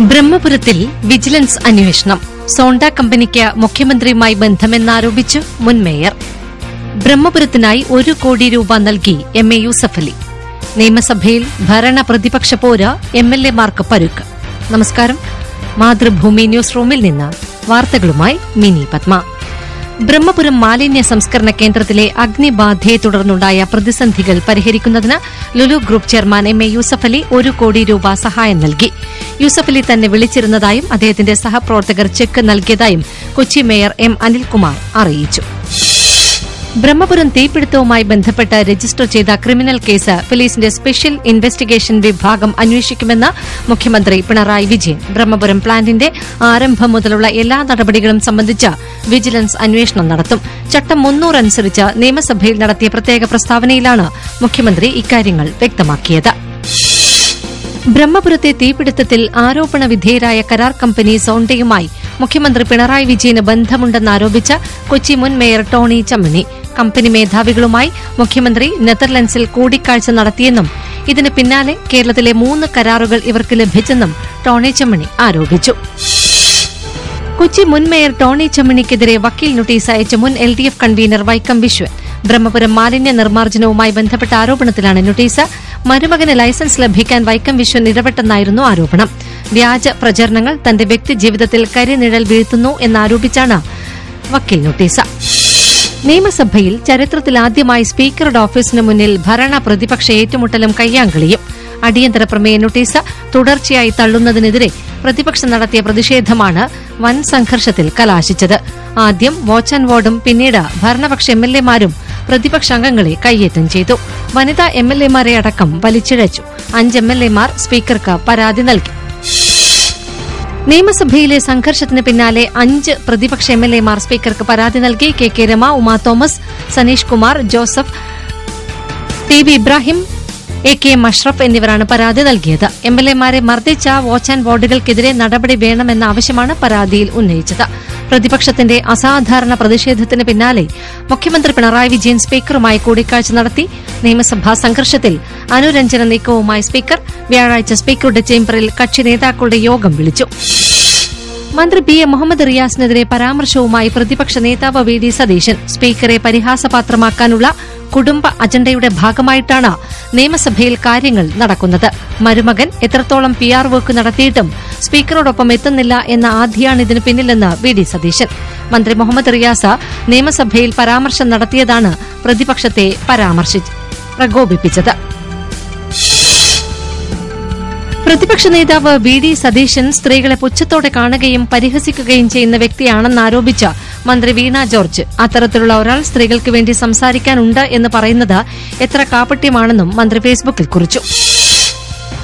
ബ്രഹ്മപുരത്തിൽ vigilance അന്വേഷണം. സോണ്ട കമ്പനിക്ക് മുഖ്യമന്ത്രിയുമായി ബന്ധമെന്നാരോപിച്ച് മുൻ മേയർ. ബ്രഹ്മപുരത്തിനായി ഒരു കോടി രൂപ നൽകി എം എ യൂസഫലി നിയമസഭയിൽ ഭരണ പ്രതിപക്ഷ പോര് എം എൽ എമാർക്ക് പരുക്ക്. നമസ്കാരം. മാതൃഭൂമി ന്യൂസ് റൂമിൽ നിന്ന് വാർത്തകളുമായി മിനി പത്മ. ബ്രഹ്മപുരം മാലിന്യ സംസ്കരണ കേന്ദ്രത്തിലെ അഗ്നിബാധയെ തുടർന്നുണ്ടായ പ്രതിസന്ധികൾ പരിഹരിക്കുന്നതിന് Lulu group chairman M A Yusuffali ഒരു കോടി രൂപ സഹായം നൽകി. യൂസഫലി തന്നെ വിളിച്ചിരുന്നതായും അദ്ദേഹത്തിന്റെ സഹപ്രവർത്തകർ ചെക്ക് നൽകിയതായും കൊച്ചി മേയർ എം അനിൽകുമാർ അറിയിച്ചു. ബ്രഹ്മപുരം തീപിടുത്തവുമായി ബന്ധപ്പെട്ട് രജിസ്റ്റർ ചെയ്ത ക്രിമിനൽ കേസ് പോലീസിന്റെ സ്പെഷ്യൽ ഇൻവെസ്റ്റിഗേഷൻ വിഭാഗം അന്വേഷിക്കുമെന്ന് മുഖ്യമന്ത്രി പിണറായി വിജയൻ. ബ്രഹ്മപുരം പ്ലാന്റിന്റെ ആരംഭം മുതലുള്ള എല്ലാ നടപടികളും സംബന്ധിച്ച് വിജിലൻസ് അന്വേഷണം നടത്തും. ചട്ടം മുന്നൂറ് അനുസരിച്ച് നിയമസഭയിൽ നടത്തിയ പ്രത്യേക പ്രസ്താവനയിലാണ് മുഖ്യമന്ത്രി ഇക്കാര്യങ്ങൾ വ്യക്തമാക്കിയത്. ബ്രഹ്മപുരത്തെ തീപിടുത്തത്തിൽ ആരോപണ വിധേയരായ കരാർ കമ്പനി സോണ്ടയുമായി മുഖ്യമന്ത്രി പിണറായി വിജയന് ബന്ധമുണ്ടെന്നാരോപിച്ച് കൊച്ചി മുൻ മേയർ ടോണി ചമ്മണി. കമ്പനി മേധാവികളുമായി മുഖ്യമന്ത്രി നെതർലൻഡ്സിൽ കൂടിക്കാഴ്ച നടത്തിയെന്നും ഇതിന് പിന്നാലെ കേരളത്തിലെ മൂന്ന് കരാറുകൾ ഇവർക്ക് ലഭിച്ചെന്നും ടോണി ചമ്മണി ആരോപിച്ചു. കൊച്ചി മുൻ മേയർ ടോണി ചമ്മണിക്കെതിരെ വക്കീൽ നോട്ടീസ് അയച്ച മുൻ L D F convenor Vaikom Viswan. Brahmapuram മാലിന്യ നിർമ്മാർജനവുമായി ബന്ധപ്പെട്ട ആരോപണത്തിലാണ് നോട്ടീസ്. മരുമകന് ലൈസൻസ് ലഭിക്കാൻ വൈക്കം വിശ്വൻ ഇടപെട്ടെന്നായിരുന്നു ആരോപണം. വ്യാജ പ്രചരണങ്ങൾ തന്റെ വ്യക്തി ജീവിതത്തിൽ കരിനിഴൽ വീഴ്ത്തുന്നു എന്നാരോപിച്ചാണ് വക്കീൽ നോട്ടീസ്. നിയമസഭയിൽ ചരിത്രത്തിലാദ്യമായി സ്പീക്കറുടെ ഓഫീസിന് മുന്നിൽ ഭരണ പ്രതിപക്ഷ ഏറ്റുമുട്ടലും കയ്യാങ്കളിയും. അടിയന്തര പ്രമേയ നോട്ടീസ് തുടർച്ചയായി തള്ളുന്നതിനെതിരെ പ്രതിപക്ഷം നടത്തിയ പ്രതിഷേധമാണ് വൻ സംഘർഷത്തിൽ കലാശിച്ചത്. ആദ്യം വാച്ച് ആൻഡ് വാർഡും പിന്നീട് ഭരണപക്ഷ എം എൽ എമാരും പ്രതിപക്ഷ അംഗങ്ങളെ കയ്യേറ്റം ചെയ്തു. വനിതാ എം എൽ എമാരെ അടക്കം വലിച്ചിഴച്ചു. അഞ്ച് എം എൽ എമാർ സ്പീക്കർക്ക് പരാതി നൽകി. നിയമസഭയിലെ സംഘർഷത്തിന് പിന്നാലെ അഞ്ച് പ്രതിപക്ഷ എം എൽ എമാർ സ്പീക്കർക്ക് പരാതി നൽകി K K Rema Uma Thomas Saneesh Kumar Joseph T V Ibrahim A K Mashraf എന്നിവരാണ് പരാതി നൽകിയത്. എം എൽ എമാരെ മർദ്ദിച്ച വാച്ച് ആൻഡ് വാർഡുകൾക്കെതിരെ നടപടി വേണമെന്ന ആവശ്യമാണ് പരാതിയിൽ ഉന്നയിച്ചത്. പ്രതിപക്ഷത്തിന്റെ അസാധാരണ പ്രതിഷേധത്തിന് പിന്നാലെ മുഖ്യമന്ത്രി പിണറായി വിജയൻ സ്പീക്കറുമായി കൂടിക്കാഴ്ച നടത്തി. നിയമസഭാ സംഘർഷത്തിൽ അനുരഞ്ജന നീക്കവുമായി സ്പീക്കർ വ്യാഴാഴ്ച സ്പീക്കറുടെ ചേംബറിൽ കക്ഷി നേതാക്കളുടെ യോഗം വിളിച്ചു. മന്ത്രി പി എ മുഹമ്മദ് റിയാസിനെതിരെ പരാമർശവുമായി പ്രതിപക്ഷ നേതാവ് വി ഡി സതീശൻ. സ്പീക്കറെ പരിഹാസപാത്രമാക്കാനുള്ള കുടുംബ അജണ്ടയുടെ ഭാഗമായിട്ടാണ് നിയമസഭയിൽ കാര്യങ്ങൾ നടക്കുന്നത്. മരുമകൻ എത്രത്തോളം പി ആർ വർക്ക് നടത്തിയിട്ടും സ്പീക്കറോടൊപ്പം എത്തുന്നില്ല എന്ന ആധിയാണ് ഇതിനു പിന്നിലെന്ന് വി ഡി സതീശൻ. മന്ത്രി മുഹമ്മദ് റിയാസ് നിയമസഭയിൽ പരാമർശം നടത്തിയതാണ് പ്രതിപക്ഷത്തെ പരാമർശിച്ച് പ്രകോപിപ്പിച്ചത്. പ്രതിപക്ഷ നേതാവ് വി ഡി സതീശൻ സ്ത്രീകളെ പുച്ഛത്തോടെ കാണുകയും പരിഹസിക്കുകയും ചെയ്യുന്ന വ്യക്തിയാണെന്നാരോപിച്ച മന്ത്രി വീണ ജോർജ്. അത്തരത്തിലുള്ള ഒരാൾ സ്ത്രീകൾക്ക് വേണ്ടി സംസാരിക്കാനുണ്ട് എന്ന് പറയുന്നത് എത്ര കാപട്യമാണെന്നും മന്ത്രി ഫേസ്ബുക്കിൽ കുറിച്ചു.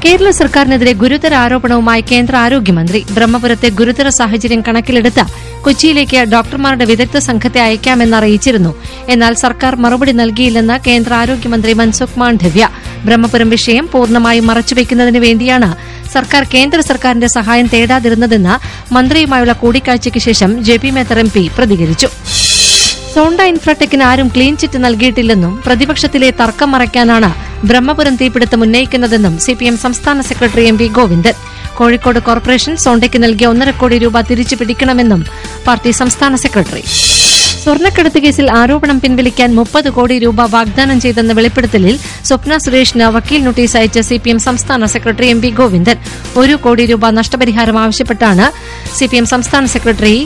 കേരള സർക്കാരിനെതിരെ ഗുരുതര ആരോപണവുമായി കേന്ദ്ര ആരോഗ്യമന്ത്രി. ബ്രഹ്മപുരത്തെ ഗുരുതര സാഹചര്യം കണക്കിലെടുത്ത് കൊച്ചിയിലേക്ക് ഡോക്ടർമാരുടെ വിദഗ്ധ സംഘത്തെ അയക്കാമെന്ന് അറിയിച്ചിരുന്നു എന്നാൽ സർക്കാർ മറുപടി നൽകിയില്ലെന്ന് കേന്ദ്ര ആരോഗ്യമന്ത്രി മൻസുഖ് മാണ്ഡവ്യ. ബ്രഹ്മപുരം വിഷയം പൂർണമായും മറച്ചുവെക്കുന്നതിന് വേണ്ടിയാണ് സർക്കാർ കേന്ദ്ര സർക്കാരിന്റെ സഹായം തേടാതിരുന്നതെന്ന് മന്ത്രിയുമായുള്ള കൂടിക്കാഴ്ചയ്ക്ക് ശേഷം J P Mather M P പ്രതികരിച്ചു. സോണ്ട ഇൻഫ്രാടെക്കിന് ആരും ക്ലീൻ ചിറ്റ് നൽകിയിട്ടില്ലെന്നും പ്രതിപക്ഷത്തിലെ തർക്കം മറയ്ക്കാനാണ് ബ്രഹ്മപുരം തീപിടുത്തം ഉന്നയിക്കുന്നതെന്നും സിപിഎം സംസ്ഥാന secretary M V Govindan. Kozhikode corporation സോണ്ടയ്ക്ക് നൽകിയ ഒന്നര കോടി രൂപ തിരിച്ചു പിടിക്കണമെന്നും പാർട്ടി സംസ്ഥാന സെക്രട്ടറി. സ്വർണക്കടത്ത് കേസിൽ ആരോപണം പിൻവലിക്കാൻ മുപ്പത് കോടി രൂപ വാഗ്ദാനം ചെയ്തെന്ന വെളിപ്പെടുത്തലിൽ സ്വപ്ന സുരേഷിന് വക്കീൽ നോട്ടീസ് അയച്ച സിപിഎം സംസ്ഥാന സെക്രട്ടറി എം വി ഗോവിന്ദൻ. ഒരു കോടി രൂപ നഷ്ടപരിഹാരം ആവശ്യപ്പെട്ടാണ് സിപിഎം സംസ്ഥാന സെക്രട്ടറി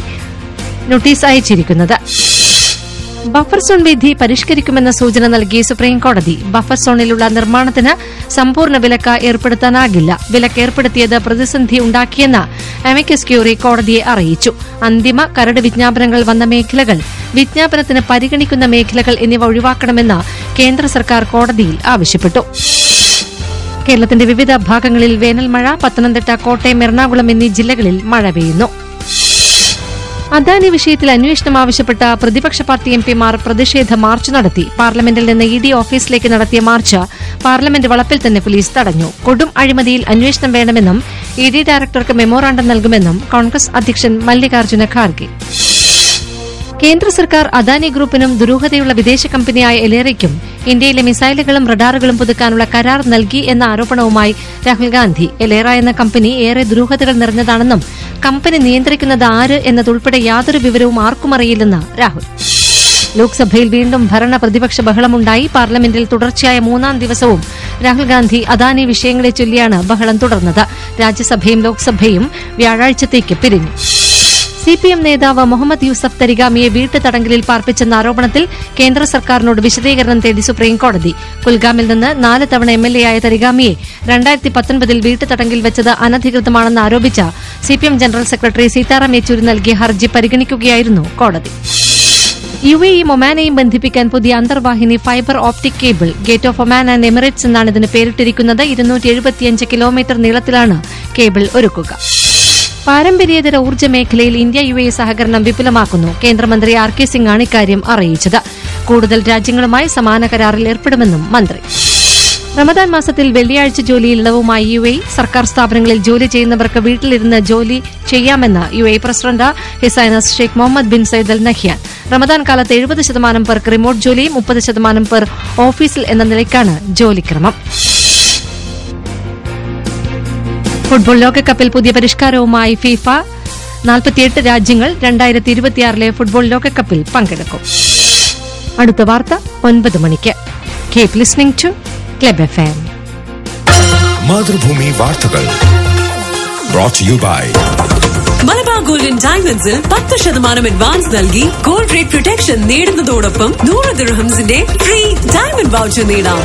നോട്ടീസ് അയച്ചിരിക്കുന്നത്. ബഫർ സോൺ വിധി പരിഷ്കരിക്കുമെന്ന സൂചന നൽകി സുപ്രീംകോടതി ബഫർ സോണിലുള്ള നിർമ്മാണത്തിന് സമ്പൂർണ വിലക്ക് ഏർപ്പെടുത്താനാകില്ല. വിലക്ക് ഏർപ്പെടുത്തിയത് പ്രതിസന്ധി ഉണ്ടാക്കിയെന്ന് അമിക്കസ് ക്യൂറി കോടതിയെ അറിയിച്ചു. അന്തിമ കരട് വിജ്ഞാപനങ്ങൾ വന്ന മേഖലകൾ വിജ്ഞാപനത്തിന് പരിഗണിക്കുന്ന മേഖലകൾ എന്നിവ ഒഴിവാക്കണമെന്ന് കേന്ദ്ര സർക്കാർ കോടതിയിൽ ആവശ്യപ്പെട്ടു. കേരളത്തിന്റെ വിവിധ ഭാഗങ്ങളിൽ വേനൽമഴ പത്തനംതിട്ട കോട്ടയം എറണാകുളം എന്നീ ജില്ലകളിൽ മഴ പെയ്യുന്നു. അദാനി വിഷയത്തിൽ അന്വേഷണം ആവശ്യപ്പെട്ട പ്രതിപക്ഷ പാർട്ടി എം പിമാർ പ്രതിഷേധ മാർച്ച് നടത്തി. പാർലമെന്റിൽ നിന്ന് ഇ ഡി ഓഫീസിലേക്ക് നടത്തിയ മാർച്ച് പാർലമെന്റ് വളപ്പിൽ തന്നെ പോലീസ് തടഞ്ഞു. കൊടും അഴിമതിയിൽ അന്വേഷണം വേണമെന്നും ഇ ഡി ഡയറക്ടർക്ക് മെമ്മോറാണ്ടം നൽകുമെന്നും കോൺഗ്രസ് അധ്യക്ഷൻ മല്ലികാർജുന ഖാർഗെ. കേന്ദ്ര സർക്കാർ അദാനി ഗ്രൂപ്പിനും ദുരൂഹതയുള്ള വിദേശ കമ്പനിയായ എലേറയ്ക്കും ഇന്ത്യയിലെ മിസൈലുകളും റഡാറുകളും പുതുക്കാനുള്ള കരാർ നൽകി എന്ന ആരോപണവുമായി രാഹുൽ ഗാന്ധി. എലേറ എന്ന കമ്പനി ഏറെ ദുരൂഹതകൾ നിറഞ്ഞതാണെന്നും കമ്പനി നിയന്ത്രിക്കുന്നത് ആര് എന്നതുൾപ്പെടെ യാതൊരു വിവരവും ആർക്കും അറിയില്ലെന്ന് രാഹുൽ. ലോക്സഭയിൽ വീണ്ടും ഭരണ പ്രതിപക്ഷ ബഹളമുണ്ടായി. പാർലമെന്റിൽ തുടർച്ചയായ മൂന്നാം ദിവസവും രാഹുൽ ഗാന്ധി അദാനി വിഷയങ്ങളെ ചൊല്ലിയാണ് ബഹളം തുടർന്നത്. രാജ്യസഭയും ലോക്സഭയും വ്യാഴാഴ്ചത്തേക്ക് പിരിഞ്ഞു. സിപിഎം നേതാവ് മുഹമ്മദ് യൂസഫ് തരിഗാമിയെ വീട്ടു തടങ്കലിൽ പാർപ്പിച്ചെന്ന ആരോപണത്തിൽ കേന്ദ്ര സർക്കാരിനോട് വിശദീകരണം തേടി സുപ്രീംകോടതി. കുൽഗാമിൽ നിന്ന് നാല് തവണ എം എൽ എ ആയ തരിഗാമിയെ രണ്ടായിരത്തി പത്തൊൻപതിൽ വീട്ടു തടങ്കിൽ വെച്ചത് അനധികൃതമാണെന്ന് ആരോപിച്ച C P M general secretary Sitaram Yechury നൽകിയ ഹർജി പരിഗണിക്കുകയായിരുന്നു കോടതി. യു എയും ഒമാനെയും ബന്ധിപ്പിക്കാൻ പുതിയ അന്തർവാഹിനി fibre optic cable gate of Oman and Emirates എന്നാണ് ഇതിന് പേരിട്ടിരിക്കുന്നത്. ഇരുന്നൂറ്റി കിലോമീറ്റർ നീളത്തിലാണ് കേബിൾ ഒരുക്കുക. പാരമ്പര്യേതര ഊർജ മേഖലയിൽ ഇന്ത്യ യു എ സഹകരണം വിപുലമാക്കുന്നു. കേന്ദ്രമന്ത്രി ആർ കെ സിംഗ് ആണ് ഇക്കാര്യം അറിയിച്ചത്. കൂടുതൽ രാജ്യങ്ങളുമായി സമാന കരാറിൽ ഏർപ്പെടുമെന്നും മന്ത്രി. റമദാൻ മാസത്തിൽ വെള്ളിയാഴ്ച ജോലിയിൽ ഇളവുമായി യു എ സർക്കാർ സ്ഥാപനങ്ങളിൽ ജോലി ചെയ്യുന്നവർക്ക് വീട്ടിലിരുന്ന് ജോലി ചെയ്യാമെന്ന് U A president his highness Sheikh Mohammed bin Zayed Al Nahyan. Ramadan കാലത്ത് എഴുപത് ശതമാനം പേർക്ക് റിമോട്ട് ജോലിയും മുപ്പത് ശതമാനം പേർ ഓഫീസിൽ എന്ന നിലയ്ക്കാണ് ജോലിക്രമം. ഫുട്ബോൾ ലോകകപ്പിൽ പുതിയ പരിഷ്കാരവുമായി ഫിഫ. നാൽപ്പത്തിയെട്ട് രാജ്യങ്ങൾ രണ്ടായിരത്തി ഇരുപത്തിയാറിലെ ഫുട്ബോൾ ലോകകപ്പിൽ പങ്കെടുക്കും. അടുത്ത വാർത്ത ഒൻപത് മണിക്ക്. Keep listening to club F M Mathrubhumi വാർത്തകൾ. Brought you by Malabar Golden ഡയമണ്ട്സിൽ പത്ത് ശതമാനം അഡ്വാൻസ് നൽകി ഗോൾഡ് റേറ്റ് പ്രൊട്ടക്ഷൻ നേടുന്നതോടൊപ്പം നൂറ് ദിർഹംസിന്റെ ഫ്രീ ഡയമണ്ട് വൗച്ചർ നേടാം.